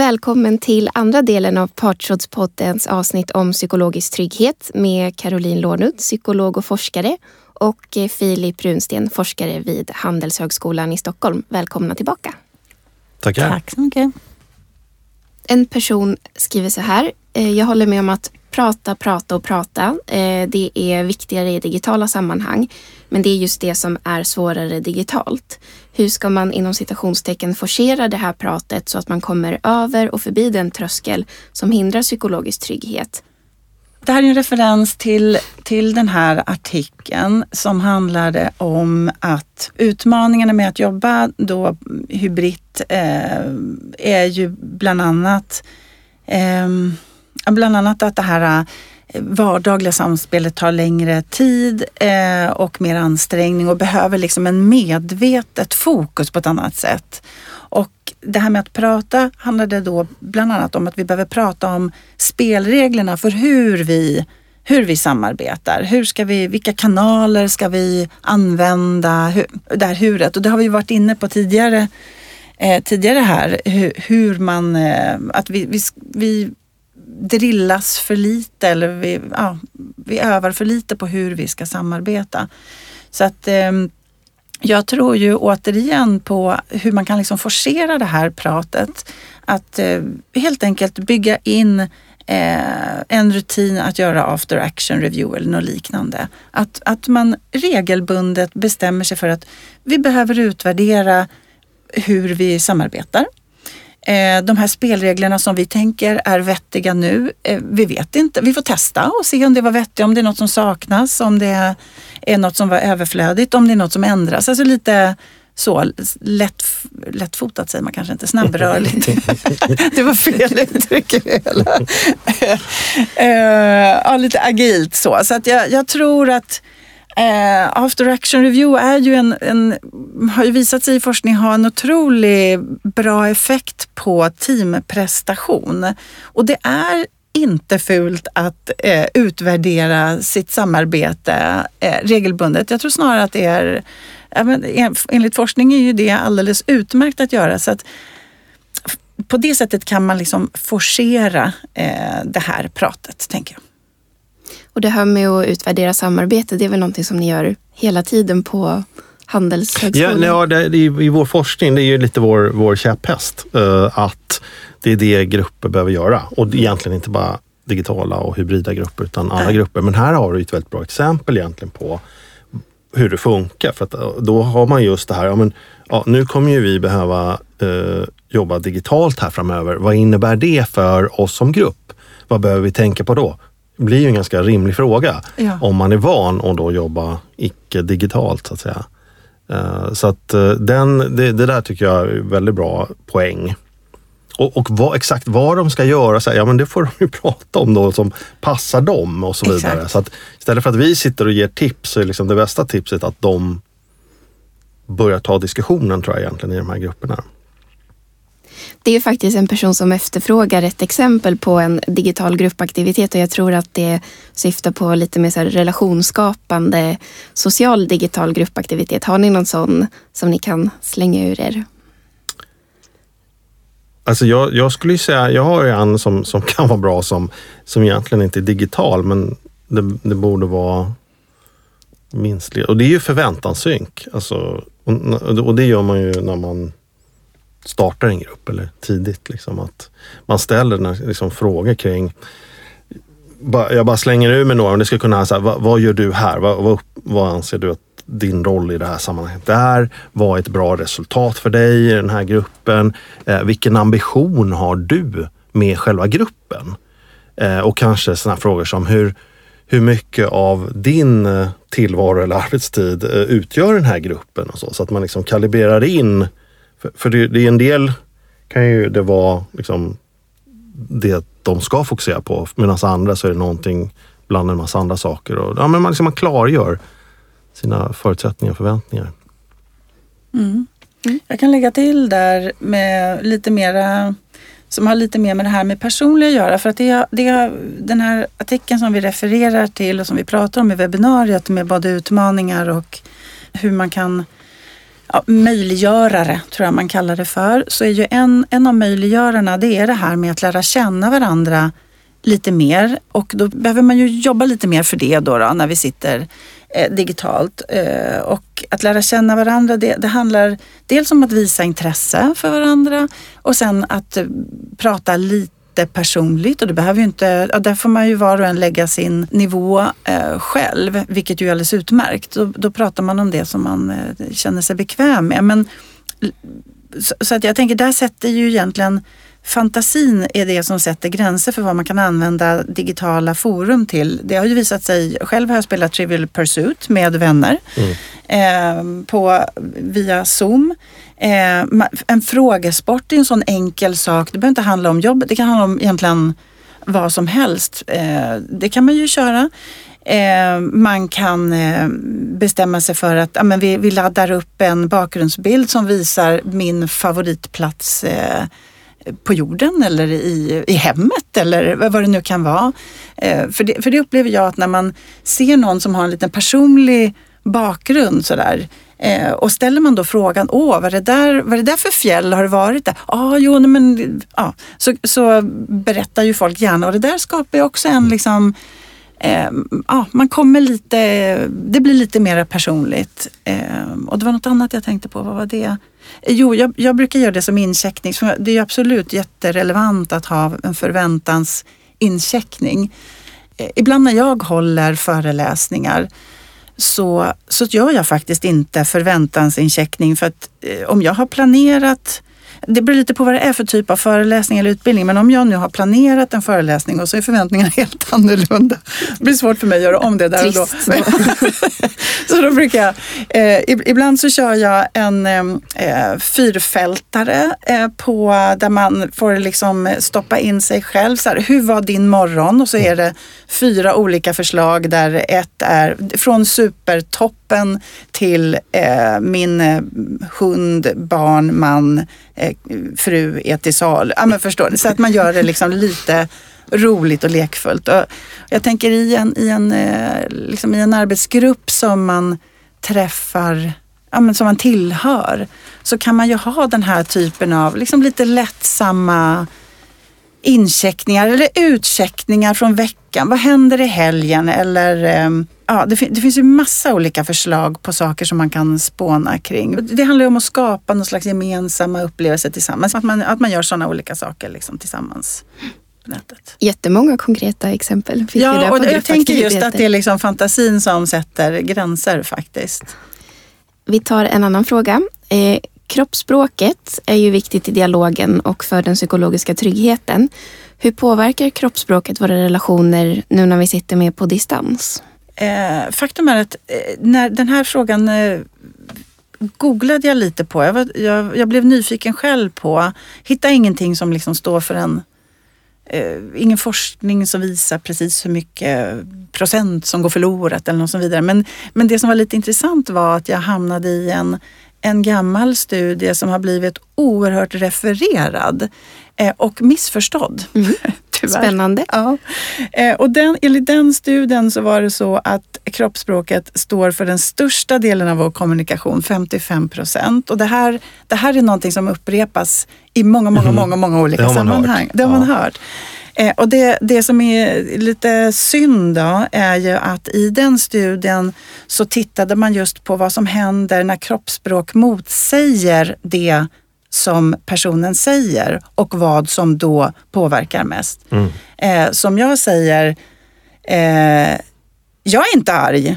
Välkommen till andra delen av Partsrådspoddens avsnitt om psykologisk trygghet med Caroline Lårnut, psykolog och forskare och Filip Runsten, forskare vid Handelshögskolan i Stockholm. Välkomna tillbaka. Tackar. Tack så mycket. En person skriver så här. Eh, jag håller med om att prata, prata och prata. Eh, det är viktigare i digitala sammanhang. Men det är just det som är svårare digitalt. Hur ska man inom citationstecken forcera det här pratet så att man kommer över och förbi den tröskel som hindrar psykologisk trygghet? Det här är en referens till, till den här artikeln som handlade om att utmaningarna med att jobba då hybrid eh, är ju bland annat eh, bland annat att det här vardagliga samspelet tar längre tid eh, och mer ansträngning och behöver liksom en medvetet fokus på ett annat sätt. Och det här med att prata handlade då bland annat om att vi behöver prata om spelreglerna för hur vi, hur vi samarbetar. Hur ska vi, vilka kanaler ska vi använda? Hur, det här huret. Och det har vi varit inne på tidigare, eh, tidigare här. Hur, hur man, eh, att vi, vi, vi drillas för lite eller vi, ja, vi övar för lite på hur vi ska samarbeta. Så att eh, jag tror ju återigen på hur man kan liksom forcera det här pratet. Att eh, helt enkelt bygga in eh, en rutin att göra after action review eller något liknande. Att, att man regelbundet bestämmer sig för att vi behöver utvärdera hur vi samarbetar. Eh, de här spelreglerna som vi tänker är vettiga nu, eh, vi vet inte. Vi får testa och se om det var vettigt, om det är något som saknas, om det är något som var överflödigt, om det är något som ändras. Alltså lite så lätt, lättfotat säger man kanske inte, snabbrörligt. det var fel uttryck i det hela. Eh, ja, lite agilt så. Så att jag, jag tror att Eh, after Action Review är ju en, en, har ju visat sig i forskning ha en otroligt bra effekt på teamprestation. Och det är inte fult att eh, utvärdera sitt samarbete eh, regelbundet. Jag tror snarare att det är, enligt forskning är ju det alldeles utmärkt att göra. Så att på det sättet kan man liksom forcera eh, det här pratet, tänker jag. Och det här med att utvärdera samarbete, det är väl någonting som ni gör hela tiden på Handelshögskolan? Ja, ja det, det, i vår forskning, det är ju lite vår, vår käpphäst. Uh, att det är det grupper behöver göra. Och egentligen inte bara digitala och hybrida grupper utan alla Nej. grupper. Men här har du ett väldigt bra exempel egentligen på hur det funkar. För att eh, då har man just det här, ja, men, ja, nu kommer ju vi behöva uh, jobba digitalt här framöver. Vad innebär det för oss som grupp? Vad behöver vi tänka på då? Blir ju en ganska rimlig fråga ja. om man är van att då jobba icke-digitalt så att säga. Uh, så att uh, den, det, det, där tycker jag är väldigt bra poäng. Och, och vad, exakt vad de ska göra, så här, ja men det får de ju prata om då som passar dem och så vidare. Exakt. Så att istället för att vi sitter och ger tips så är liksom det bästa tipset att de börjar ta diskussionen tror jag egentligen i de här grupperna. Det är faktiskt en person som efterfrågar ett exempel på en digital gruppaktivitet och jag tror att det syftar på lite mer så relationsskapande social digital gruppaktivitet. Har ni någon sån som ni kan slänga ur er? Alltså jag, jag skulle säga, jag har en som, som kan vara bra som, som egentligen inte är digital men det, det borde vara minst Och det är ju förväntanssynk. Alltså, och, och det gör man ju när man startar en grupp eller tidigt. Liksom, att man ställer den här, liksom, frågor kring jag bara slänger ur mig några. Det ska kunna säga, vad, vad gör du här? Vad, vad, vad, anser du att din roll i det här sammanhanget är? Vad är ett bra resultat för dig i den här gruppen? Eh, vilken ambition har du med själva gruppen? Eh, och kanske sådana frågor som hur, hur mycket av din eh, tillvaro eller arbetstid eh, utgör den här gruppen? Och så, så att man liksom kalibrerar in för, för det, det, är en del kan ju det vara liksom det de ska fokusera på medan andra så är det någonting bland en massa andra saker. Och, ja, men man, liksom, man klargör sina förutsättningar och förväntningar. Mm. Mm. Jag kan lägga till där med lite mera som har lite mer med det här med personliga att göra. För att det, det, den här artikeln som vi refererar till och som vi pratar om i webbinariet med både utmaningar och hur man kan ja, möjliggörare, tror jag man kallar det för, så är ju en, en av möjliggörarna det är det här med att lära känna varandra lite mer och då behöver man ju jobba lite mer för det då, då när vi sitter eh, digitalt. Eh, och att lära känna varandra, det, det, handlar dels om att visa intresse för varandra och sen att eh, prata lite personligt och det behöver ju inte, ja, där får man ju var och en lägga sin nivå eh, själv, vilket ju är alldeles utmärkt. Då, då pratar man om det som man eh, känner sig bekväm med. Men, så, så, att jag tänker, där sätter ju egentligen fantasin är det som sätter gränser för vad man kan använda digitala forum till. Det har ju visat sig, själv har jag spelat Trivial Pursuit med vänner mm. eh, på, via Zoom. Eh, en frågesport är en sån enkel sak. Det behöver inte handla om jobb. Det kan handla om egentligen vad som helst. Eh, det kan man ju köra. Eh, man kan eh, bestämma sig för att ja, men vi, vi laddar upp en bakgrundsbild som visar min favoritplats eh, på jorden eller i, i hemmet eller vad det nu kan vara. Eh, för, det, för det upplever jag att när man ser någon som har en liten personlig bakgrund sådär eh, och ställer man då frågan, åh, vad är det där, vad är det där för fjäll, har det varit där? Ah, jo, nej, men, ja, så, så berättar ju folk gärna och det där skapar ju också en liksom, eh, ja, man kommer lite, det blir lite mer personligt. Eh, och det var något annat jag tänkte på, vad var det? Jo, jag, jag brukar göra det som incheckning. Det är absolut jätterelevant att ha en förväntansincheckning. Eh, ibland när jag håller föreläsningar så, så gör jag faktiskt inte förväntansincheckning för att eh, om jag har planerat det beror lite på vad det är för typ av föreläsning eller utbildning. Men om jag nu har planerat en föreläsning och så är förväntningarna helt annorlunda. Det blir svårt för mig att göra om det där och då. så då brukar jag, eh, ibland så kör jag en eh, fyrfältare eh, på där man får liksom stoppa in sig själv. Så här, hur var din morgon? Och så är det fyra olika förslag där ett är från kroppen till eh, min eh, hund, barn, man, eh, fru är till sal. Ja, men förstår, ni? så att man gör det liksom lite roligt och lekfullt. Och jag tänker i en, i, en, eh, liksom i en arbetsgrupp som man träffar ja, men som man tillhör så kan man ju ha den här typen av liksom lite lättsamma incheckningar eller utcheckningar från veckan. Vad händer i helgen? Eller, ehm, ja, det, det, finns ju massa olika förslag på saker som man kan spåna kring. Det handlar ju om att skapa någon slags gemensamma upplevelser tillsammans. Att man, att man gör sådana olika saker liksom tillsammans. Nätet. Jättemånga konkreta exempel. ja, och jag tänker just att det är liksom fantasin som sätter gränser faktiskt. Vi tar en annan fråga. Kroppsspråket är ju viktigt i dialogen och för den psykologiska tryggheten. Hur påverkar kroppsspråket våra relationer nu när vi sitter med på distans? Eh, faktum är att eh, när den här frågan eh, googlade jag lite på. Jag, var, jag, jag, blev nyfiken själv på, hittade ingenting som liksom står för en eh, ingen forskning som visar precis hur mycket procent som går förlorat eller något så vidare. Men, men det som var lite intressant var att jag hamnade i en, en gammal studie som har blivit oerhört refererad eh, och missförstådd. Mm. Spännande. Ja. Eh, och den, enligt den studien så var det så att kroppsspråket står för den största delen av vår kommunikation, 55 procent. Och det här, det här är någonting som upprepas i många, många, mm. många, många olika det sammanhang. Hört. Det har ja. man hört. Eh, och det, det som är lite synd då är ju att i den studien så tittade man just på vad som händer när kroppsspråk motsäger det som personen säger och vad som då påverkar mest. Mm. Eh, som jag säger, eh, jag är inte arg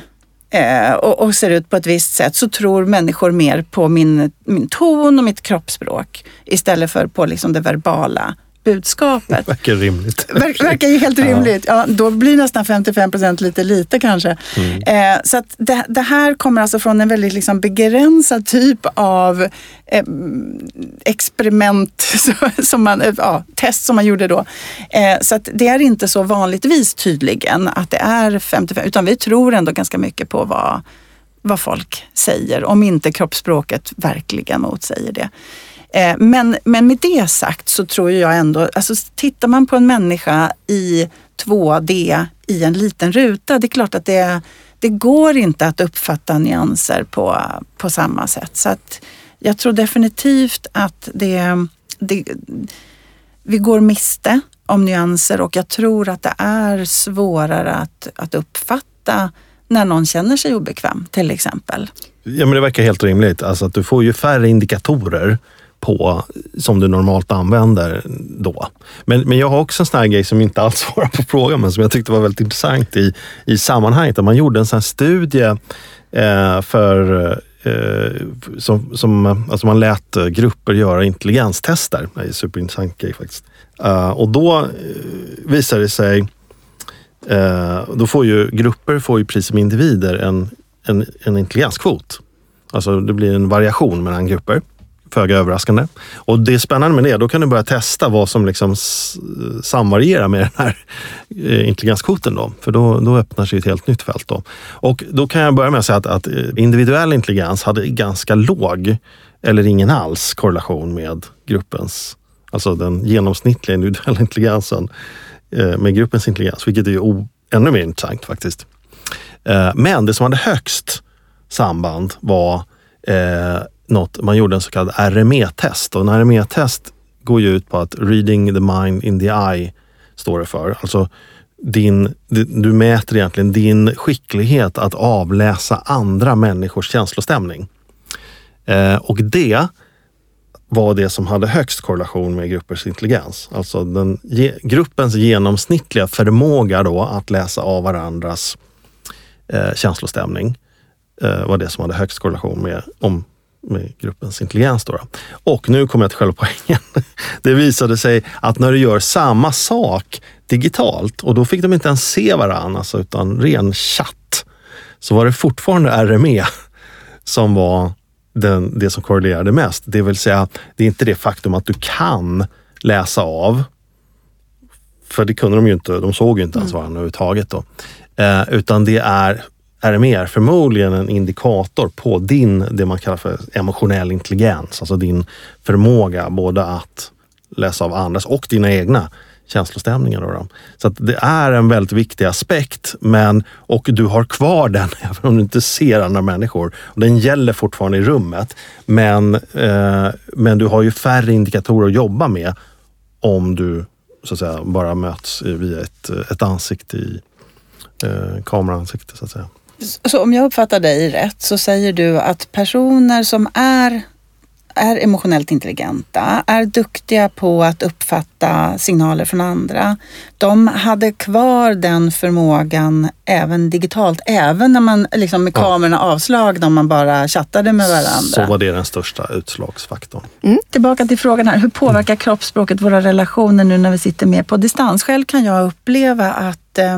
eh, och, och, ser ut på ett visst sätt så tror människor mer på min, min ton och mitt kroppsspråk istället för på liksom det verbala budskapet. Verkar rimligt. Ver, verkar ju helt rimligt. Ja, då blir nästan 55 procent lite lite kanske. Mm. Eh, så att det, det, här kommer alltså från en väldigt liksom begränsad typ av eh, experiment, som man, eh, ja, test som man gjorde då. Eh, så att det är inte så vanligtvis tydligen att det är 55, utan vi tror ändå ganska mycket på vad, vad folk säger, om inte kroppsspråket verkligen motsäger det. Eh, men, men med det sagt så tror jag ändå, alltså tittar man på en människa i 2D i en liten ruta, det är klart att det, det går inte att uppfatta nyanser på, på samma sätt. Så att jag tror definitivt att det, det, vi går miste om nyanser och jag tror att det är svårare att, att uppfatta när någon känner sig obekväm till exempel. Ja, men det verkar helt rimligt. Alltså att du får ju färre indikatorer på, som du normalt använder då. Men, men jag har också en sån här grej som inte alls svarar på frågan, men som jag tyckte var väldigt intressant i, i sammanhanget. man gjorde en sån här studie eh, för eh, som, som, alltså man lät grupper göra intelligenstester. Det är en superintressant grej faktiskt. Uh, och då eh, visar det sig, uh, då får ju grupper, får ju precis som individer, en, en, en intelligenskvot. Alltså det blir en variation mellan grupper föga överraskande. Och det är spännande med det, då kan du börja testa vad som liksom samvarierar med den här eh, intelligenskvoten. Då. För då, då öppnar sig ett helt nytt fält. Då. Och då kan jag börja med att säga att, att individuell intelligens hade ganska låg eller ingen alls korrelation med gruppens, alltså den genomsnittliga individuella intelligensen eh, med gruppens intelligens, vilket är ju ännu mer intressant faktiskt. Eh, men det som hade högst samband var något, man gjorde en så kallad RME-test och en RME-test går ju ut på att reading the mind in the eye står det för. Alltså din, du mäter egentligen din skicklighet att avläsa andra människors känslostämning. Eh, och det var det som hade högst korrelation med gruppers intelligens. Alltså den, ge, gruppens genomsnittliga förmåga då att läsa av varandras eh, känslostämning eh, var det som hade högst korrelation med om med gruppens intelligens. Då. Och nu kommer jag till själva poängen. Det visade sig att när du gör samma sak digitalt och då fick de inte ens se varandra, alltså, utan ren chatt, så var det fortfarande RME som var den, det som korrelerade mest. Det vill säga, det är inte det faktum att du kan läsa av, för det kunde de ju inte, de såg ju inte ens mm. varandra överhuvudtaget. Då. Eh, utan det är RMR förmodligen en indikator på din, det man kallar för emotionell intelligens. Alltså din förmåga både att läsa av andras och dina egna känslostämningar. Då. Så att det är en väldigt viktig aspekt men, och du har kvar den även om du inte ser andra människor. Och den gäller fortfarande i rummet men, eh, men du har ju färre indikatorer att jobba med om du så att säga, bara möts via ett, ett ansikte i eh, kameraansikte så att säga. Så om jag uppfattar dig rätt så säger du att personer som är, är emotionellt intelligenta, är duktiga på att uppfatta signaler från andra. De hade kvar den förmågan även digitalt, även när man liksom med kamerorna ja. avslagna om man bara chattade med varandra. Så var det den största utslagsfaktorn. Mm. Tillbaka till frågan här, hur påverkar kroppsspråket våra relationer nu när vi sitter mer på distans? Själv kan jag uppleva att eh,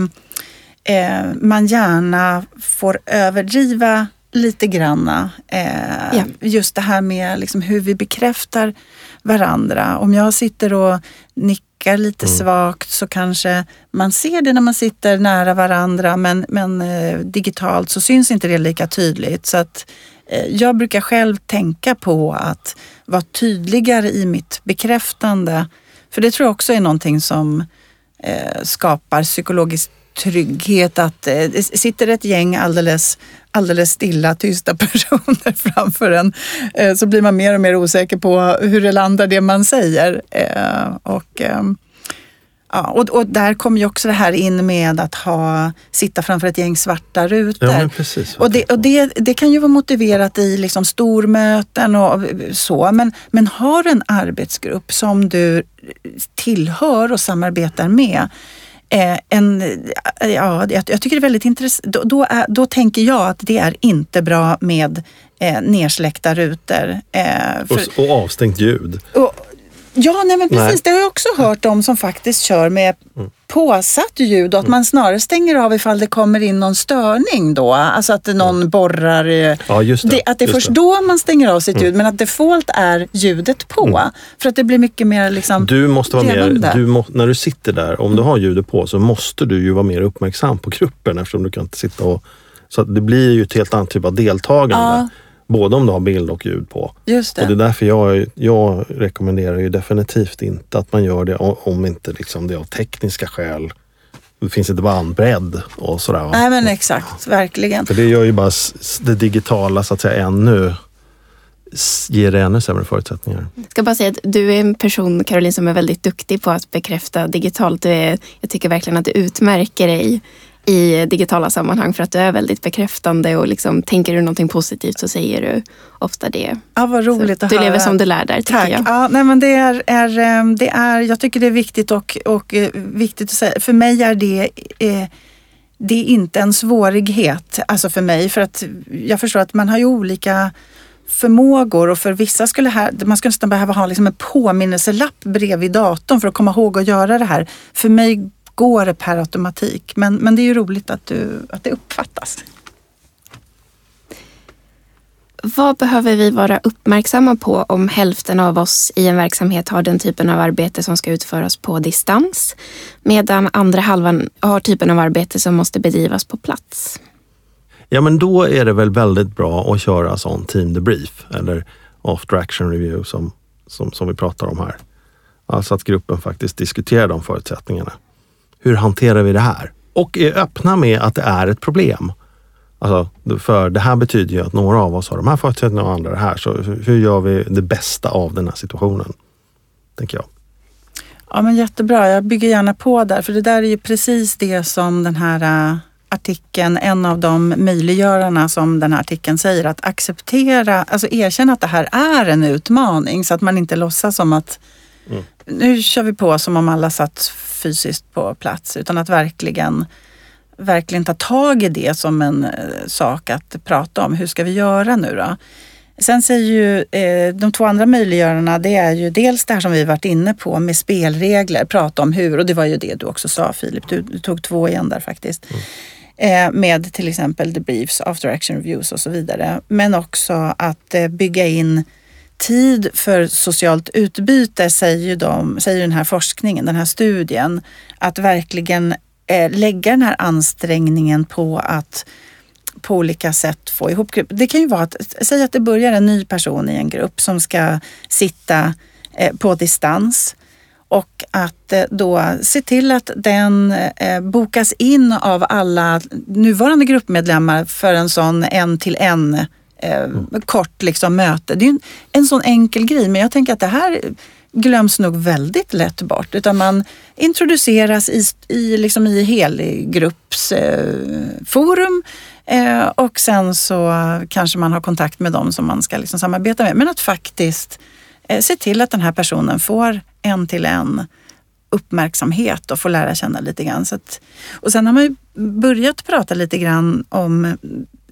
eh, man gärna får överdriva lite granna. Eh, ja. Just det här med liksom hur vi bekräftar varandra. Om jag sitter och nickar lite mm. svagt så kanske man ser det när man sitter nära varandra men, men eh, digitalt så syns inte det lika tydligt. Så att, eh, jag brukar själv tänka på att vara tydligare i mitt bekräftande. För det tror jag också är någonting som eh, skapar psykologiskt trygghet att eh, sitter ett gäng alldeles, alldeles stilla, tysta personer framför en eh, så blir man mer och mer osäker på hur det landar det man säger. Eh, och, eh, ja, och, och, där kommer ju också det här in med att ha, sitta framför ett gäng svarta rutor. Ja, precis, och det, och det, det kan ju vara motiverat i liksom stormöten och så, men, men har en arbetsgrupp som du tillhör och samarbetar med en, ja, jag, tycker det är väldigt intressant. Då, då, är, då, tänker jag att det är inte bra med eh, nersläckta rutor. Eh, för, och, och avstängt ljud. Och, Ja, nej men precis. Nej. Det har jag också hört om som faktiskt kör med mm. Påsatt ljud och att man snarare stänger av ifall det kommer in någon störning då. Alltså att någon mm. borrar. Ja, just det. att det är först det. då man stänger av sitt mm. ljud men att default är ljudet på. Mm. För att det blir mycket mer liksom Du måste vara mer, du må, när du sitter där, om du har ljudet på så måste du ju vara mer uppmärksam på gruppen eftersom du kan inte sitta och... Så det blir ju ett helt annat typ av deltagande. Ja. Både om du har bild och ljud på. Just det. Och det är därför jag, jag rekommenderar ju definitivt inte att man gör det om inte liksom det av tekniska skäl det finns inte bara en bredd och sådär. Va? Nej men exakt, verkligen. För det gör ju bara det digitala så att säga ännu, ger det ännu sämre förutsättningar. Jag ska bara säga att du är en person, Caroline, som är väldigt duktig på att bekräfta digitalt. Du är, jag tycker verkligen att du utmärker dig i digitala sammanhang för att du är väldigt bekräftande och liksom, tänker du någonting positivt så säger du ofta det. Ja, vad roligt Så att du höra. lever som du lär där, tycker Tack. jag. Ja, nej, men det är, är, eh, det är, jag tycker det är viktigt och, och eh, viktigt att säga. För mig är det, eh, det är inte en svårighet. Alltså för mig. För att jag förstår att man har ju olika förmågor och för vissa skulle här, man skulle nästan behöva ha liksom en påminnelselapp bredvid datorn för att komma ihåg att göra det här. För mig går det per automatik. Men, men det är ju roligt att, du, att det uppfattas. Vad behöver vi vara uppmärksamma på om hälften av oss i en verksamhet har den typen av arbete som ska utföras på distans medan andra halvan har typen av arbete som måste bedrivas på plats? Ja men då är det väl väldigt bra att köra sån team debrief eller after action review som, som, som vi pratar om här. Alltså att gruppen faktiskt diskuterar de förutsättningarna. Hur hanterar vi det här? Och är öppna med att det är ett problem. Alltså, för det här betyder ju att några av oss har de här förutsättningarna och andra det här. Så hur gör vi det bästa av den här situationen? Tänker jag. Ja men jättebra, jag bygger gärna på där för det där är ju precis det som den här äh, artikeln, en av de möjliggörarna som den här artikeln säger, att acceptera, alltså erkänna att det här är en utmaning så att man inte låtsas som att Mm. nu kör vi på som om alla satt fysiskt på plats utan att verkligen verkligen ta tag i det som en eh, sak att prata om. Hur ska vi göra nu då? Sen säger ju eh, de två andra möjliggörarna, det är ju dels det här som vi varit inne på med spelregler, prata om hur, och det var ju det du också sa Filip, du, du tog två igen där faktiskt. Eh, med till exempel debriefs, after action reviews och så vidare. Men också att eh, bygga in tid för socialt utbyte säger ju de, säger den här forskningen, den här studien, att verkligen eh, lägga den här ansträngningen på att på olika sätt få ihop grupp. Det kan ju vara att, säg att det börjar en ny person i en grupp som ska sitta eh, på distans och att eh, då se till att den eh, bokas in av alla nuvarande gruppmedlemmar för en sån en till en eh, kort liksom möte. Det är ju en, en sån enkel grej men jag tänker att det här glöms nog väldigt lätt bort utan man introduceras i, i, liksom i helgruppsforum eh, eh, och sen så kanske man har kontakt med dem som man ska liksom samarbeta med. Men att faktiskt eh, se till att den här personen får en till en uppmärksamhet och får lära känna lite grann. Så att, och sen har man ju börjat prata lite grann om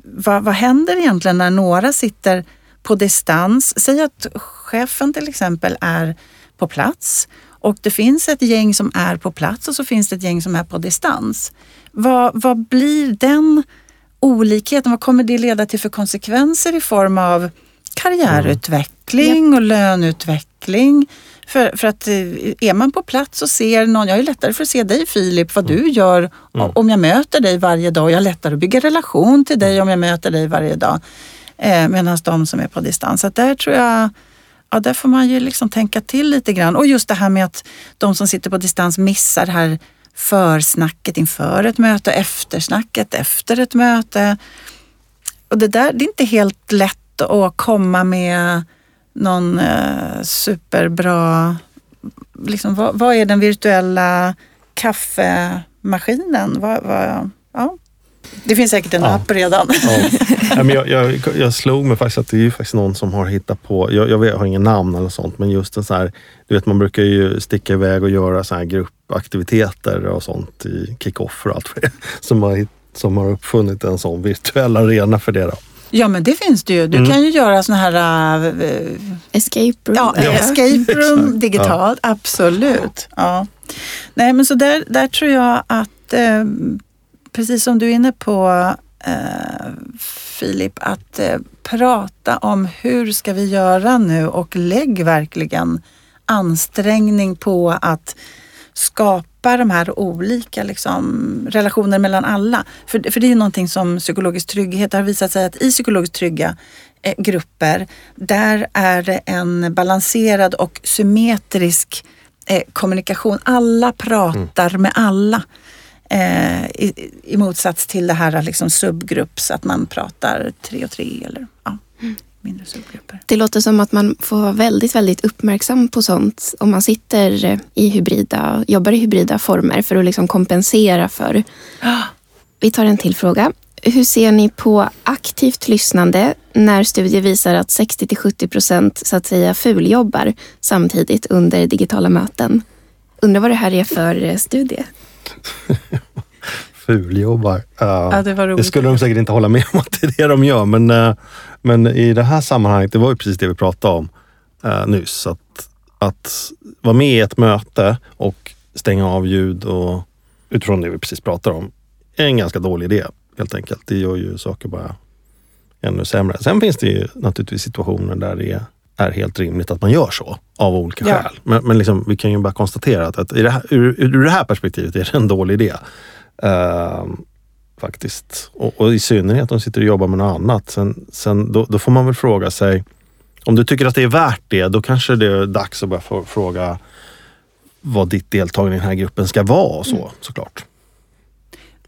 vad, vad händer egentligen när några sitter på distans? Säg att chefen till exempel är på plats och det finns ett gäng som är på plats och så finns det ett gäng som är på distans. Vad, vad blir den olikheten? Vad kommer det leda till för konsekvenser i form av karriärutveckling och löneutveckling? För, för att eh, är man på plats och ser någon, jag är lättare för att se dig Filip, vad du gör om jag möter dig varje dag. Jag har lättare att bygga relation till dig om jag möter dig varje dag. Eh, Medan de som är på distans, så där tror jag Ja, där får man ju liksom tänka till lite grann. Och just det här med att de som sitter på distans missar det här försnacket inför ett möte, eftersnacket efter ett möte. Och det där, det är inte helt lätt att komma med någon eh, superbra... Liksom, vad, vad är den virtuella kaffemaskinen? Vad, vad, ja. Det finns säkert en Ja. app redan. Ja. Men jag, jag, jag slog mig faktiskt att det är ju faktiskt någon som har hittat på, jag, jag, vet, jag har ingen namn eller sånt, men just en så här, du vet man brukar ju sticka iväg och göra så här gruppaktiviteter och sånt i kick-off och allt för det. Som har, som har uppfunnit en sån virtuell arena för det. Då. Ja, men det finns det ju. Du Mm. kan ju göra såna här äh, Escape room. Ja, Ja. escape room digitalt, absolut. Ja. Nej, men så där, där tror jag att, eh, precis som du är inne på eh, Filip, att eh, prata om hur ska vi göra nu och lägg verkligen ansträngning på att skapa de här olika liksom, relationer mellan alla. För, för det är ju någonting som psykologisk trygghet har visat sig att i psykologiskt trygga eh, grupper, där är det en balanserad och symmetrisk eh, kommunikation. Alla pratar med alla. Eh, i, I motsats till det här liksom subgrupps, att man pratar tre och tre eller ja, mindre subgrupper. Det låter som att man får vara väldigt, väldigt uppmärksam på sånt om man sitter i hybrida, jobbar i hybrida former för att liksom kompensera för. Vi tar en till fråga. Hur ser ni på aktivt lyssnande när studier visar att 60 till 70 procent så att säga fuljobbar samtidigt under digitala möten? Undrar vad det här är för eh, studie? Fuljobbar. Uh, Ja, det var roligt. det skulle de säkert inte hålla med om att det är det de gör. Men, uh, men i det här sammanhanget, det var ju precis det vi pratade om uh, nyss. Att, att vara med i ett möte och stänga av ljud och utifrån det vi precis pratade om är en ganska dålig idé helt enkelt. Det gör ju saker bara ännu sämre. Sen finns det ju naturligtvis situationer där det är helt rimligt att man gör så av olika Ja. skäl. Men, men liksom, vi kan ju bara konstatera att, att i det här, ur, ur det här perspektivet är det en dålig idé. Ehm, faktiskt. Och, och i synnerhet om de sitter och jobbar med något annat. Sen, sen, då, då får man väl fråga sig, om du tycker att det är värt det, då kanske det är dags att börja fråga vad ditt deltagande i den här gruppen ska vara och så, såklart.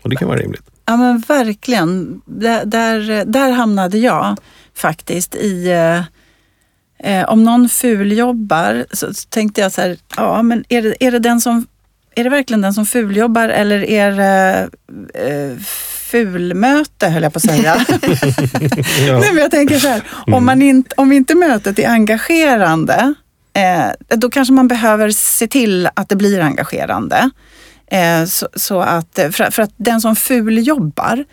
Och det kan vara rimligt. Ja men verkligen. Där, där, där hamnade jag faktiskt i... Eh, eh, om någon fuljobbar så tänkte jag så här, ja men är det, är det, den som, är det verkligen den som fuljobbar eller är det eh, fulmöte höll jag på att säga. Ja. Nej, men jag tänker så här, om, man inte, om inte mötet är engagerande, eh, då kanske man behöver se till att det blir engagerande. Eh, så, så att, för, för att den som fuljobbar,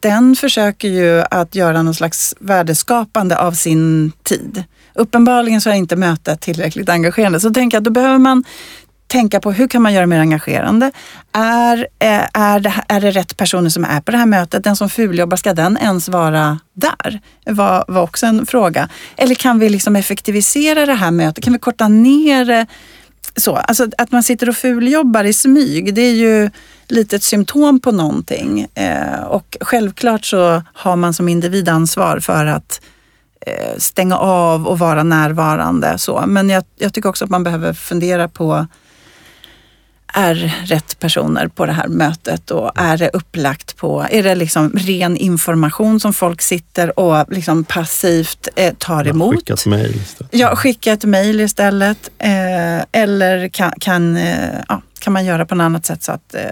den försöker ju att göra någon slags värdeskapande av sin tid. Uppenbarligen så är inte mötet tillräckligt engagerande. Så tänker jag, då behöver man tänka på hur kan man göra det mer engagerande? Är, eh, är, det, är det rätt personer som är på det här mötet? Den som fuljobbar, ska den ens vara där? var, var också en fråga. Eller kan vi liksom effektivisera det här mötet? Kan vi korta ner det? Så, alltså att man sitter och fuljobbar i smyg, det är ju lite ett symptom på någonting. Eh, och självklart så har man som individ ansvar för att eh, stänga av och vara närvarande. Så. Men jag, jag tycker också att man behöver fundera på är rätt personer på det här mötet och är det upplagt på, är det liksom ren information som folk sitter och liksom passivt eh, tar emot? Skickat mejl istället. Ja, skicka ett mejl istället. Eh, eller kan, kan, eh, ja, kan man göra på något annat sätt så att eh,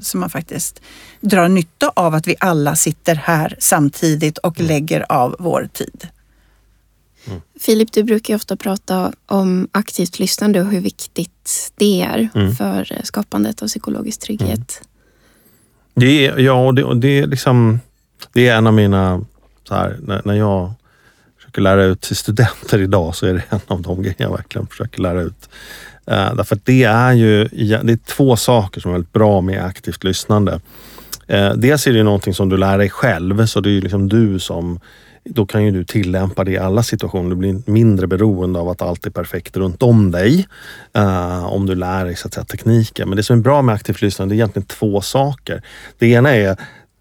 så man faktiskt drar nytta av att vi alla sitter här samtidigt och lägger av vår tid. Filip, du brukar ofta prata om aktivt lyssnande och hur viktigt det är Mm. för eh, skapandet av psykologisk trygghet. Det är, ja, det, det är liksom, det är en av mina, så här, när, när jag försöker lära ut till studenter idag så är det en av de grejer jag verkligen försöker lära ut. Uh, därför att det är ju, det är två saker som är väldigt bra med aktivt lyssnande. Uh, dels är det någonting som du lär dig själv, så det är ju liksom du som då kan ju du tillämpa det i alla situationer. Du blir mindre beroende av att allt är perfekt runt om dig. eh, om du lär dig så att säga, tekniken. Men det som är bra med aktivt lyssnande är egentligen två saker. Det ena är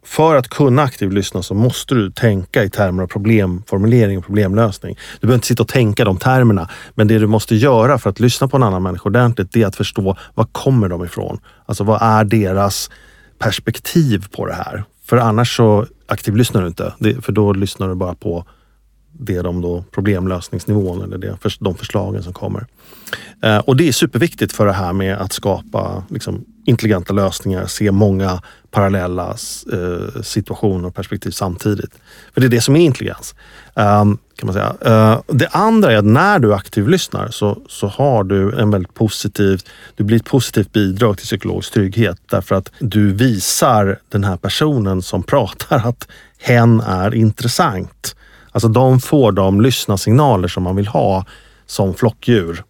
för att kunna aktivt lyssna så måste du tänka i termer av problemformulering och problemlösning. Du behöver inte sitta och tänka de termerna. Men det du måste göra för att lyssna på en annan människa ordentligt, det är att förstå var kommer de ifrån? Alltså vad är deras perspektiv på det här? För annars så aktivlyssnar du inte. Det, för då lyssnar du bara på det är de då problemlösningsnivån eller det, för, de förslagen som kommer. Eh, och det är superviktigt för det här med att skapa liksom, intelligenta lösningar, se många parallella eh, situationer och perspektiv samtidigt. För det är det som är intelligens. ehm, kan man säga. Eh, det andra är att när du aktivlyssnar så, så har du en väldigt positiv, du blir ett positivt bidrag till psykologisk trygghet därför att du visar den här personen som pratar att hen är intressant. Alltså de får de lyssnarsignaler som man vill ha som flockdjur.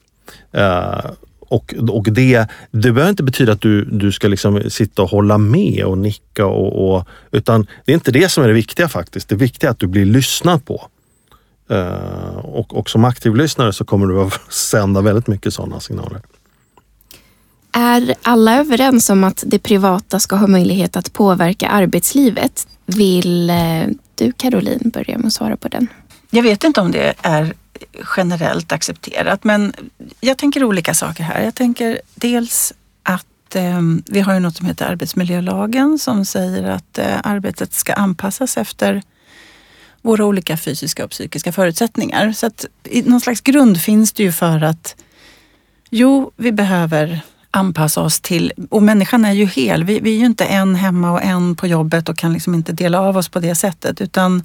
Eh, och, och det, det behöver inte betyda att du, du ska liksom sitta och hålla med och nicka och, och utan det är inte det som är det viktiga faktiskt. Det viktiga är att du blir lyssnad på. Eh, och, och som aktiv lyssnare så kommer du att sända väldigt mycket sådana signaler. Är alla överens om att det privata ska ha möjlighet att påverka arbetslivet? Vill eh, du Caroline börja med att svara på den? Jag vet inte om det är generellt accepterat men jag tänker olika saker här. Jag tänker dels att eh, vi har ju något som heter arbetsmiljölagen som säger att eh, arbetet ska anpassas efter våra olika fysiska och psykiska förutsättningar. Så att i någon slags grund finns det ju för att jo, vi behöver anpassa oss till, och människan är ju hel. Vi, vi är ju inte en hemma och en på jobbet och kan liksom inte dela av oss på det sättet utan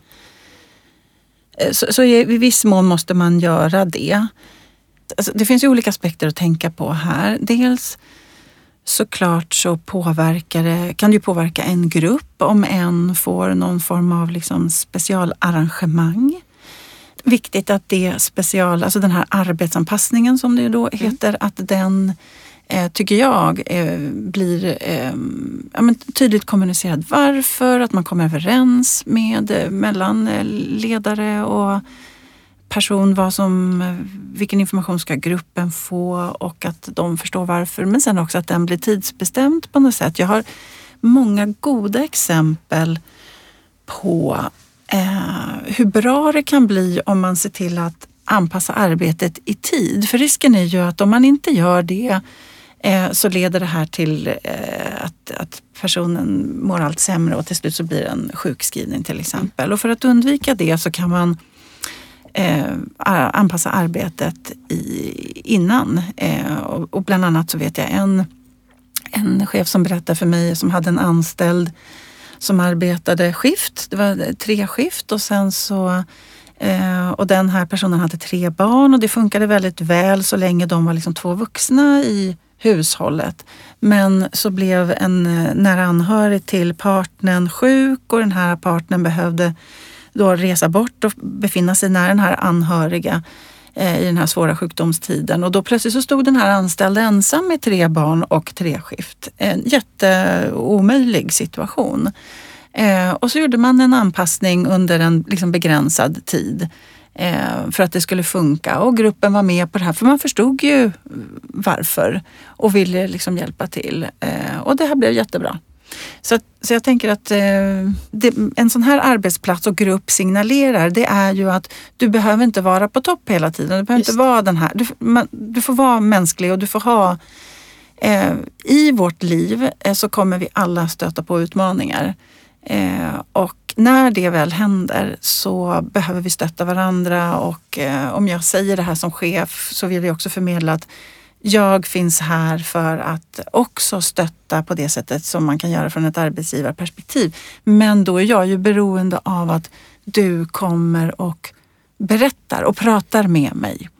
eh, så, så i viss mån måste man göra det. Alltså, det finns ju olika aspekter att tänka på här. Dels såklart så påverkar det, kan det ju påverka en grupp om en får någon form av liksom specialarrangemang. Viktigt att det special, alltså den här arbetsanpassningen som det då mm. heter, mm. att den Eh, tycker jag eh, blir eh, ja, men tydligt kommunicerad varför, att man kommer överens med mellan ledare och person, vad som, vilken information ska gruppen få och att de förstår varför. Men sen också att den blir tidsbestämd på något sätt. Jag har många goda exempel på eh, hur bra det kan bli om man ser till att anpassa arbetet i tid. För risken är ju att om man inte gör det Eh, så leder det här till eh, att, att personen mår allt sämre och till slut så blir det en sjukskrivning till exempel. Och för att undvika det så kan man eh, anpassa arbetet i, innan. Och, bland annat så vet jag en, en chef som berättade för mig som hade en anställd som arbetade skift. Det var tre skift och sen så eh, och den här personen hade tre barn och det funkade väldigt väl så länge de var liksom två vuxna i hushållet. Men så blev en eh, nära anhörig till partnern sjuk och den här partnern behövde då resa bort och befinna sig nära den här anhöriga eh, i den här svåra sjukdomstiden. Och då plötsligt så stod den här anställda ensam med tre barn och tre skift. En jätteomöjlig situation. Eh, och så gjorde man en anpassning under en liksom begränsad tid för att det skulle funka och gruppen var med på det här för man förstod ju varför och ville liksom hjälpa till. och det här blev jättebra. Så, så jag tänker att eh, det, en sån här arbetsplats och grupp signalerar det är ju att du behöver inte vara på topp hela tiden. Du behöver Just. inte vara den här. Du, man, du, får vara mänsklig och du får ha eh, I vårt liv eh, så kommer vi alla stöta på utmaningar. Eh, och när det väl händer så behöver vi stötta varandra och eh, om jag säger det här som chef så vill jag också förmedla att jag finns här för att också stötta på det sättet som man kan göra från ett arbetsgivarperspektiv. Men då är jag ju beroende av att du kommer och berättar och pratar med mig.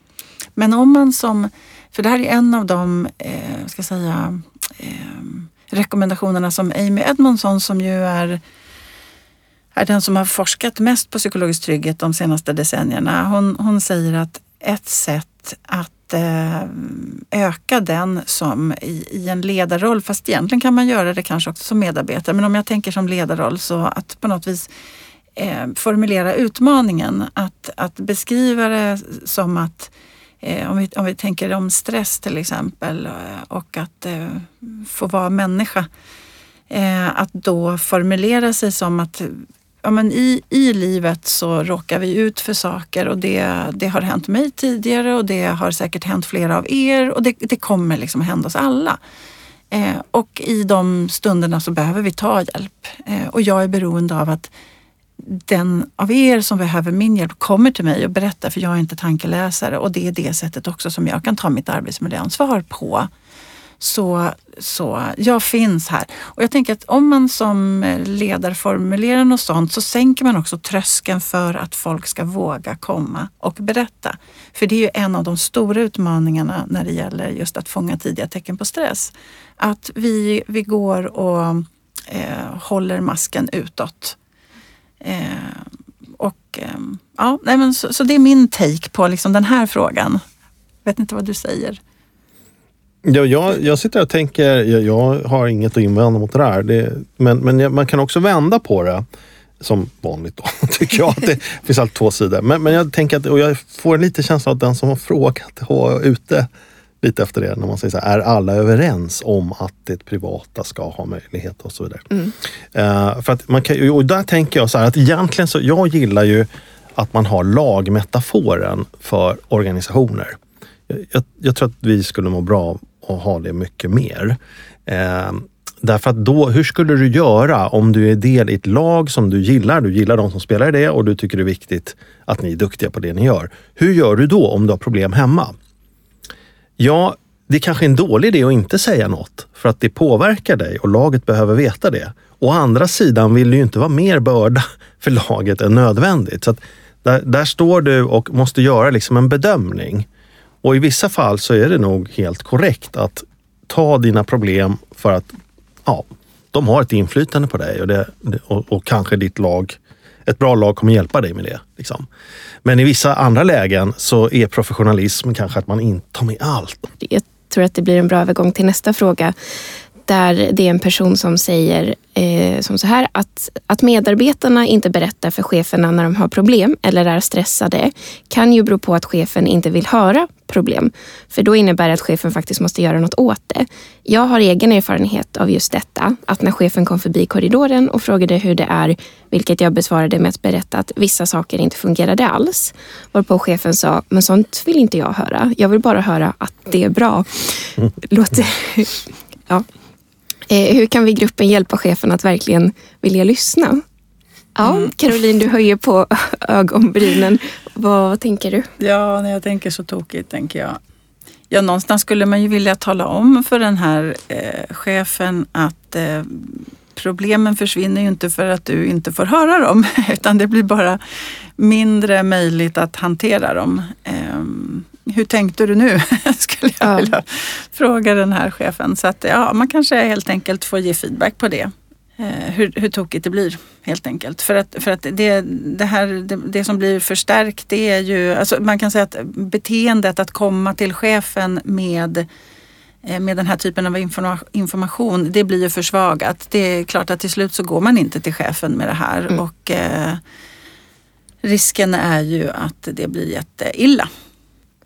Men om man som, för det här är en av de, eh, ska säga, eh, rekommendationerna som Amy Edmondson som ju är är den som har forskat mest på psykologisk trygghet de senaste decennierna. Hon, hon säger att ett sätt att eh, öka den som i, i, en ledarroll, fast egentligen kan man göra det kanske också som medarbetare. Men om jag tänker som ledarroll så att på något vis eh, formulera utmaningen, att, att beskriva det som att eh, Eh, om, vi, om vi tänker om stress till exempel eh, och att eh, få vara människa. Eh, att då formulera sig som att ja, men i, i livet så råkar vi ut för saker och det, det har hänt mig tidigare och det har säkert hänt flera av er och det, det kommer liksom hända oss alla. Eh, och i de stunderna så behöver vi ta hjälp eh, och jag är beroende av att den av er som behöver min hjälp kommer till mig och berättar för jag är inte tankeläsare och det är det sättet också som jag kan ta mitt arbetsmiljöansvar på. Så, så jag finns här. Och jag tänker att om man som ledare formulerar något sånt så sänker man också tröskeln för att folk ska våga komma och berätta. För det är ju en av de stora utmaningarna när det gäller just att fånga tidiga tecken på stress. Att vi, vi går och eh, håller masken utåt. Eh, och eh, ja, nej men så, så, det är min take på liksom den här frågan. Jag vet inte vad du säger. Ja, jag, jag sitter och tänker, jag, jag har inget att invända mot det här. Det, men men man kan också vända på det. Som vanligt då, tycker jag. Det finns alltid två sidor. Men, men jag tänker att, och jag får lite känsla av att den som har frågat har ute lite efter det när man säger så här, är alla överens om att det privata ska ha möjlighet och så vidare. Mm. Uh, för att man kan, och där tänker jag så här att egentligen så, jag gillar ju att man har lagmetaforen för organisationer. Jag, jag, jag tror att vi skulle må bra att ha det mycket mer. Eh, därför att då, hur skulle du göra om du är del i ett lag som du gillar? Du gillar de som spelar i det och du tycker det är viktigt att ni är duktiga på det ni gör. Hur gör du då om du har problem hemma? Ja, det kanske är en dålig idé att inte säga något för att det påverkar dig och laget behöver veta det. Å andra sidan vill du ju inte vara mer börda för laget än nödvändigt. Så där, där, står du och måste göra liksom en bedömning. Och i vissa fall så är det nog helt korrekt att ta dina problem för att ja, de har ett inflytande på dig och, det, och, och kanske ditt lag, ett bra lag kommer hjälpa dig med det. Liksom. Men i vissa andra lägen så är professionalism kanske att man inte tar med allt. Jag tror att det blir en bra övergång till nästa fråga där det är en person som säger eh, som så här att, att medarbetarna inte berättar för cheferna när de har problem eller är stressade kan ju bero på att chefen inte vill höra problem. För då innebär det att chefen faktiskt måste göra något åt det. Jag har egen erfarenhet av just detta. Att när chefen kom förbi korridoren och frågade hur det är, vilket jag besvarade med att berätta att vissa saker inte fungerade alls. Varpå chefen sa, men sånt vill inte jag höra. Jag vill bara höra att det är bra. Mm. Låter... ja. Eh, hur kan vi i gruppen hjälpa chefen att verkligen vilja lyssna? Ja, mm. Caroline, du höjer på ögonbrynen. Vad tänker du? Ja, när jag tänker så tokigt tänker jag. Ja, någonstans skulle man ju vilja tala om för den här eh, chefen att eh, problemen försvinner ju inte för att du inte får höra dem, utan det blir bara mindre möjligt att hantera dem. Eh, hur tänkte du nu? skulle jag ja. vilja fråga den här chefen. Så att ja, man kanske helt enkelt får ge feedback på det. Eh, hur, hur tokigt det blir helt enkelt. För att, för att det, det, här, det, det, som blir förstärkt det är ju, alltså man kan säga att beteendet att komma till chefen med eh, med den här typen av information, det blir ju försvagat. Det är klart att till slut så går man inte till chefen med det här mm. och eh, risken är ju att det blir jätteilla.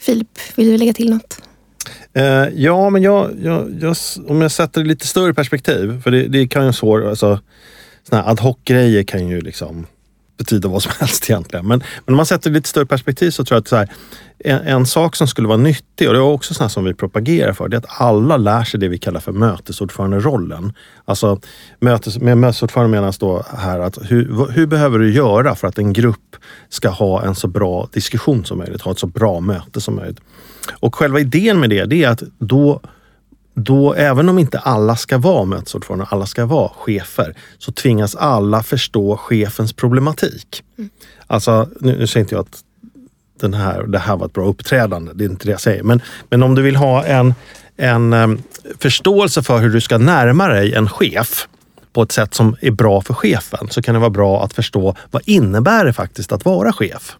Filip, vill du lägga till något? Eh, ja, men jag, jag, jag, om jag sätter det lite större perspektiv, för det, det kan ju svårt, alltså såna ad hoc-grejer kan ju liksom betyda vad som helst egentligen. Men, men om man sätter det lite större perspektiv så tror jag att så här, en, en, sak som skulle vara nyttig och det är också sånt som vi propagerar för, det är att alla lär sig det vi kallar för mötesordföranderollen. Alltså mötes, med mötesordförande menas då här att hur, hur behöver du göra för att en grupp ska ha en så bra diskussion som möjligt, ha ett så bra möte som möjligt. Och själva idén med det, det är att då då, även om inte alla ska vara mötesordförande, alla ska vara chefer, så tvingas alla förstå chefens problematik. Mm. Alltså, nu, nu säger inte jag att den här, det här var ett bra uppträdande, det är inte det jag säger. Men, men om du vill ha en, en um, förståelse för hur du ska närma dig en chef på ett sätt som är bra för chefen, så kan det vara bra att förstå vad innebär det faktiskt att vara chef?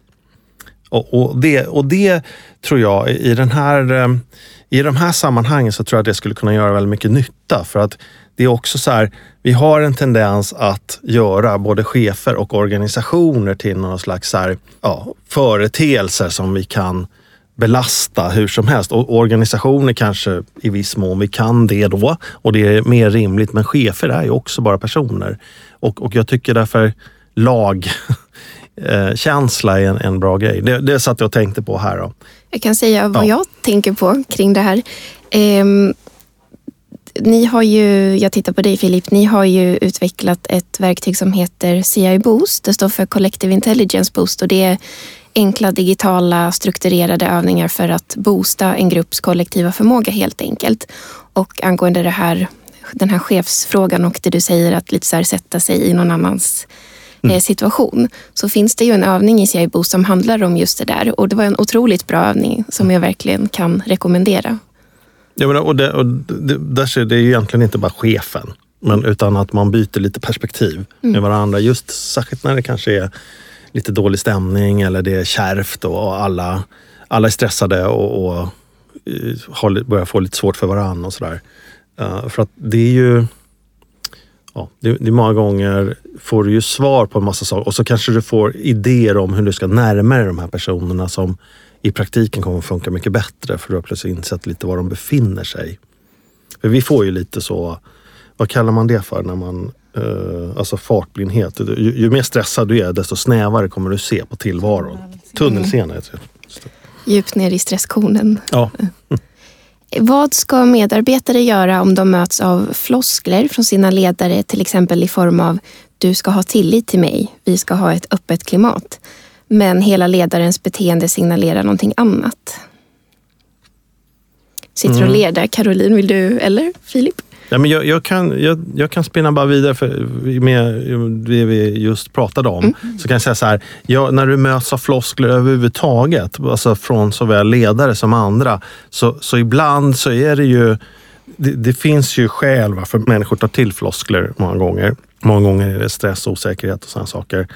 Och, och, det, och det tror jag i den här um, i de här sammanhangen så tror jag att det skulle kunna göra väldigt mycket nytta. För att det är också så här, vi har en tendens att göra både chefer och organisationer till någon slags så här, ja, företeelser som vi kan belasta hur som helst. Och organisationer kanske i viss mån, vi kan det då och det är mer rimligt. Men chefer är ju också bara personer. Och, och jag tycker därför lagkänsla eh, är en, en bra grej. Det, det satt jag och tänkte på här. Då. Jag kan säga vad ja. jag tänker på kring det här. Eh, ni har ju, jag tittar på dig Filip, ni har ju utvecklat ett verktyg som heter CI Boost. Det står för Collective Intelligence Boost och det är enkla digitala strukturerade övningar för att boosta en grupps kollektiva förmåga helt enkelt. Och angående det här, den här chefsfrågan och det du säger att lite så här sätta sig i någon annans mm. Eh, situation så finns det ju en övning i CIBO som handlar om just det där och det var en otroligt bra övning som jag verkligen kan rekommendera. Ja, men, och det, och det, där är det egentligen inte bara chefen men, utan att man byter lite perspektiv mm. med varandra. Just särskilt när det kanske är lite dålig stämning eller det är kärvt och alla, alla är stressade och, och eh, har, börjar få lite svårt för varandra och sådär. Uh, för att det är ju ja, det, det, många gånger får du ju svar på en massa saker och så kanske du får idéer om hur du ska närma dig de här personerna som i praktiken kommer att funka mycket bättre för du har plötsligt insett lite var de befinner sig. För vi får ju lite så, vad kallar man det för när man, eh, alltså fartblindhet. Ju, ju, mer stressad du är desto snävare kommer du se på tillvaron. Tunnelseende heter det. Djupt ner i stresskonen. Ja. Vad ska medarbetare göra om de möts av floskler från sina ledare, till exempel i form av du ska ha tillit till mig, vi ska ha ett öppet klimat. Men hela ledarens beteende signalerar någonting annat. Sitter och Mm. ler där. Caroline, vill du? Eller Filip? Ja, men jag, jag, kan, jag, jag kan spinna bara vidare för, med det vi just pratade om. Så kan jag säga så här, ja, när du möts av floskler överhuvudtaget, alltså från såväl ledare som andra, så, så ibland så är det ju det, det finns ju skäl varför människor tar till floskler många gånger. Många gånger är det stress, osäkerhet och sådana saker.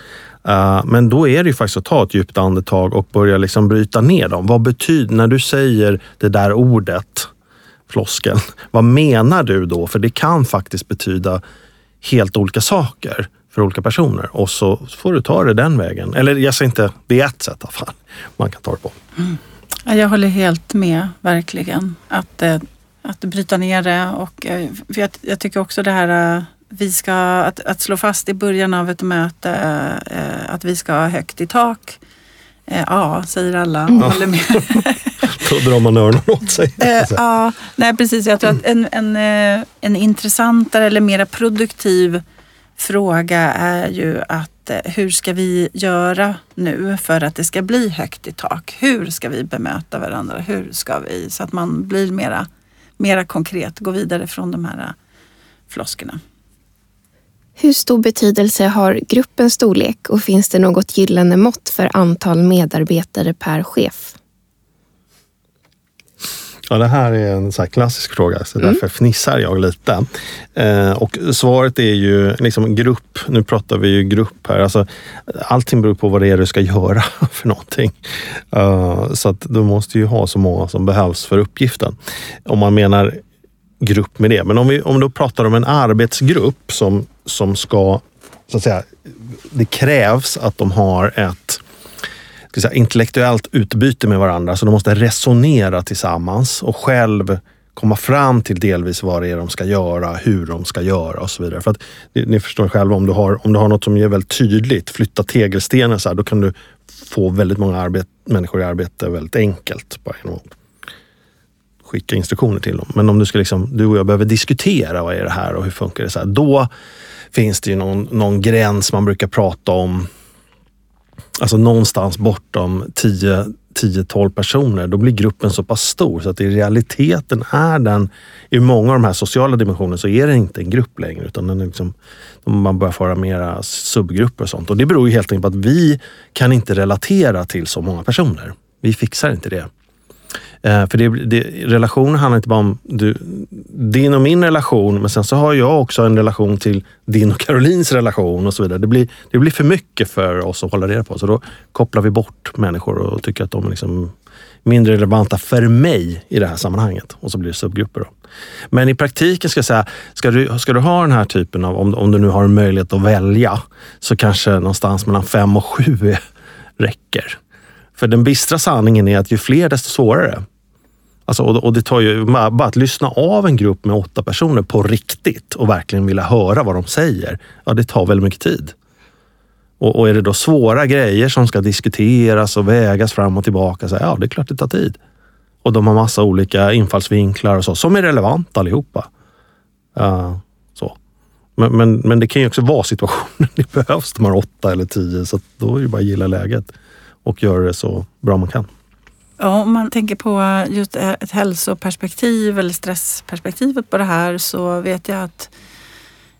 Uh, men då är det ju faktiskt att ta ett djupt andetag och börja liksom bryta ner dem. Vad betyder, när du säger det där ordet, floskeln, vad menar du då? För det kan faktiskt betyda helt olika saker för olika personer. Och så får du ta det den vägen. Eller jag säger inte, det är ett sätt i alla fall man kan ta det på. Mm. Jag håller helt med, verkligen. Att, eh, att bryta ner det. Och, eh, för jag, jag tycker också det här eh, vi ska, att, att slå fast i början av ett möte att vi ska ha högt i tak. Eh, ja, säger alla. Håller med. Då drar man öronen åt sig. Eh, ja, nej precis. Jag tror att en, en, eh, en intressantare eller mera produktiv fråga är ju att hur ska vi göra nu för att det ska bli högt i tak? Hur ska vi bemöta varandra? Hur ska vi? Så att man blir mera, mera konkret, gå vidare från de här floskerna. Hur stor betydelse har gruppens storlek och finns det något gyllene mått för antal medarbetare per chef? Ja, det här är en så klassisk fråga, så därför fnissar jag lite. Eh, och svaret är ju liksom grupp. Nu pratar vi ju grupp här. Alltså, allting beror på vad det är du ska göra för någonting. Eh, så att du måste ju ha så många som behövs för uppgiften. Om man menar grupp med det. Men om vi om då pratar om en arbetsgrupp som, som ska, så att säga, det krävs att de har ett ska säga, intellektuellt utbyte med varandra. Så de måste resonera tillsammans och själv komma fram till delvis vad det är de ska göra, hur de ska göra och så vidare. För att ni, ni förstår själva, om du, har, om du har något som är väldigt tydligt, flytta tegelstenen så här, då kan du få väldigt många arbet, människor i arbete väldigt enkelt. Bara genom att skicka instruktioner till dem. Men om du, ska liksom, du och jag behöver diskutera vad är det här och hur funkar det? så här, Då finns det ju någon, någon gräns man brukar prata om alltså någonstans bortom 10-12 personer, då blir gruppen så pass stor så att i realiteten är den, i många av de här sociala dimensionerna så är det inte en grupp längre utan den är liksom, man börjar föra mera subgrupper och sånt. Och det beror ju helt enkelt på att vi kan inte relatera till så många personer. Vi fixar inte det. Eh, för det, det, relationer handlar inte bara om du, din och min relation, men sen så har jag också en relation till din och Carolins relation och så vidare. Det blir, det blir för mycket för oss att hålla reda på. Så då kopplar vi bort människor och tycker att de är liksom mindre relevanta för mig i det här sammanhanget. Och så blir det subgrupper. Då. Men i praktiken ska jag säga, ska du, ska du ha den här typen av, om, om du nu har en möjlighet att välja, så kanske någonstans mellan fem och sju räcker. För den bistra sanningen är att ju fler desto svårare. Alltså, och, det tar ju bara att lyssna av en grupp med åtta personer på riktigt och verkligen vilja höra vad de säger. Ja, det tar väldigt mycket tid. Och, och är det då svåra grejer som ska diskuteras och vägas fram och tillbaka, så ja, det är klart det tar tid. Och de har massa olika infallsvinklar och så, som är relevanta allihopa. Uh, så. Men, men, men det kan ju också vara situationen det behövs, de här åtta eller tio, så då är det bara att gilla läget och göra det så bra man kan. Ja, om man tänker på just ett hälsoperspektiv eller stressperspektivet på det här så vet jag att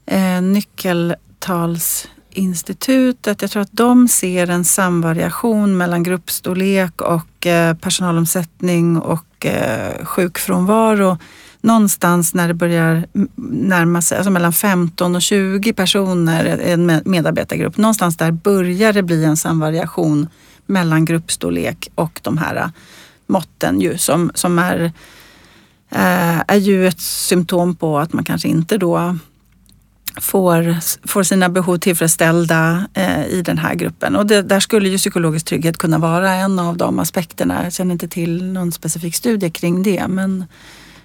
eh, Nyckeltalsinstitutet, jag tror att de ser en samvariation mellan gruppstorlek och eh, personalomsättning och eh, sjukfrånvaro någonstans när det börjar närma sig, alltså mellan 15 och 20 personer, en medarbetargrupp, någonstans där börjar det bli en samvariation mellan gruppstorlek och de här måtten ju, som, som är, äh, är ju ett symptom på att man kanske inte då får, får sina behov tillfredsställda eh, i den här gruppen. Och det, där skulle ju psykologisk trygghet kunna vara en av de aspekterna. Jag känner inte till någon specifik studie kring det. Men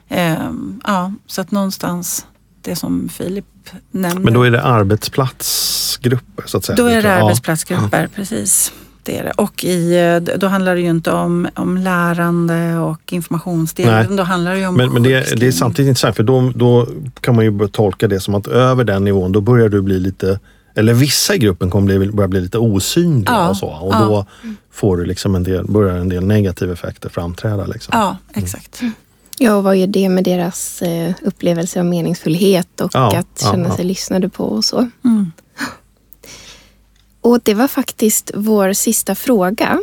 eh, ja, så att någonstans det som Filip nämnde. Men då är det arbetsplatsgrupper så att säga? Då är det arbetsplatsgrupper, ja. precis. Det är det. Och i, eh, då handlar det ju inte om, om lärande och informationsdelen. Nej. Då handlar det ju om Men, men det, det är samtidigt intressant för då, då kan man ju tolka det som att över den nivån då börjar du bli lite eller vissa i gruppen kommer bli, börja bli lite osynliga Ja, och så. Och ja. då får du liksom en del, börjar en del negativa effekter framträda. Liksom. Ja, exakt. Ja, och vad gör det med deras eh, upplevelse av meningsfullhet och Ja, att ja, känna ja. sig lyssnade på och så. Mm. Och det var faktiskt vår sista fråga.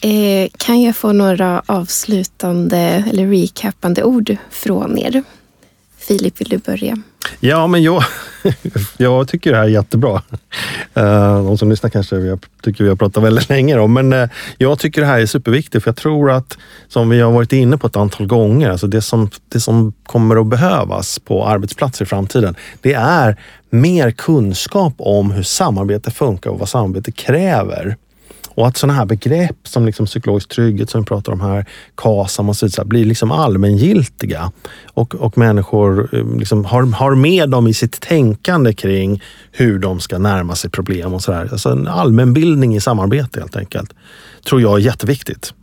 Eh, kan jag få några avslutande eller recapande ord från er? Filip, vill du börja? Ja, men jag, jag tycker det här är jättebra. Eh, de som lyssnar kanske vi har, tycker vi har pratat väldigt länge om, men eh, jag tycker det här är superviktigt för jag tror att, som vi har varit inne på ett antal gånger, alltså det som, det som kommer att behövas på arbetsplatser i framtiden, det är mer kunskap om hur samarbete funkar och vad samarbete kräver. Och att sådana här begrepp som liksom psykologisk trygghet som vi pratar om här, KASAM och så vidare, blir liksom allmängiltiga. Och, och människor eh, liksom har, har med dem i sitt tänkande kring hur de ska närma sig problem och sådär. Alltså en allmänbildning i samarbete helt enkelt. Tror jag är jätteviktigt.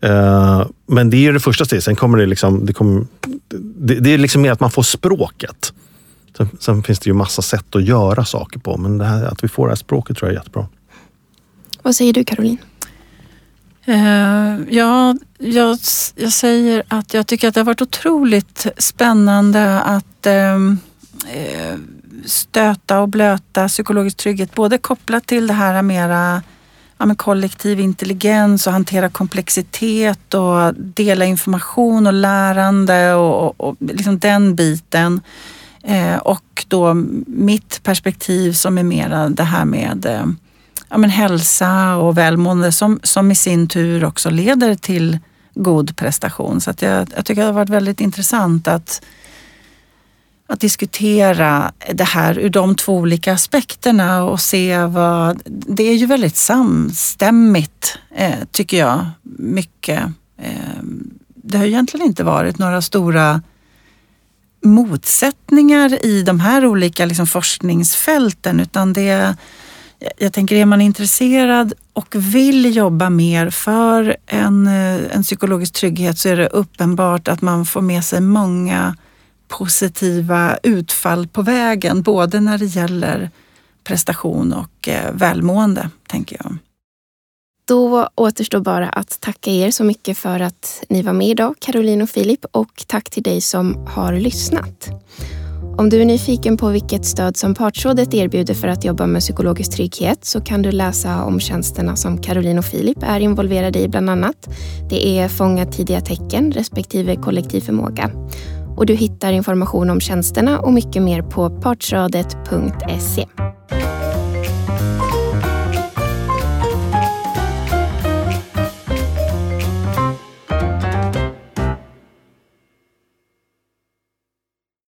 Eh, men det är ju det första steget. Sen kommer det liksom, det, kommer, det, det är liksom mer att man får språket. Sen, sen finns det ju massa sätt att göra saker på, men det här, att vi får det här språket tror jag är jättebra. Vad säger du Caroline? Uh, ja, jag, jag säger att jag tycker att det har varit otroligt spännande att uh, stöta och blöta psykologisk trygghet. Både kopplat till det här mera ja, med kollektiv intelligens och hantera komplexitet och dela information och lärande och, och, och liksom den biten. Eh, och då mitt perspektiv som är mera det här med eh, ja, men hälsa och välmående som, som i sin tur också leder till god prestation. Så att jag, jag tycker det har varit väldigt intressant att, att diskutera det här ur de två olika aspekterna och se vad... Det är ju väldigt samstämmigt, eh, tycker jag, mycket. Eh, det har egentligen inte varit några stora motsättningar i de här olika liksom, forskningsfälten utan det jag tänker, är man intresserad och vill jobba mer för en, eh, en psykologisk trygghet så är det uppenbart att man får med sig många positiva utfall på vägen, både när det gäller prestation och eh, välmående, tänker jag. Då återstår bara att tacka er så mycket för att ni var med idag, Caroline och Filip, och tack till dig som har lyssnat. Om du är nyfiken på vilket stöd som Partsrådet erbjuder för att jobba med psykologisk trygghet så kan du läsa om tjänsterna som Caroline och Filip är involverade i bland annat. Det är Fånga tidiga tecken respektive kollektiv förmåga. Och du hittar information om tjänsterna och mycket mer på partsrådet.se.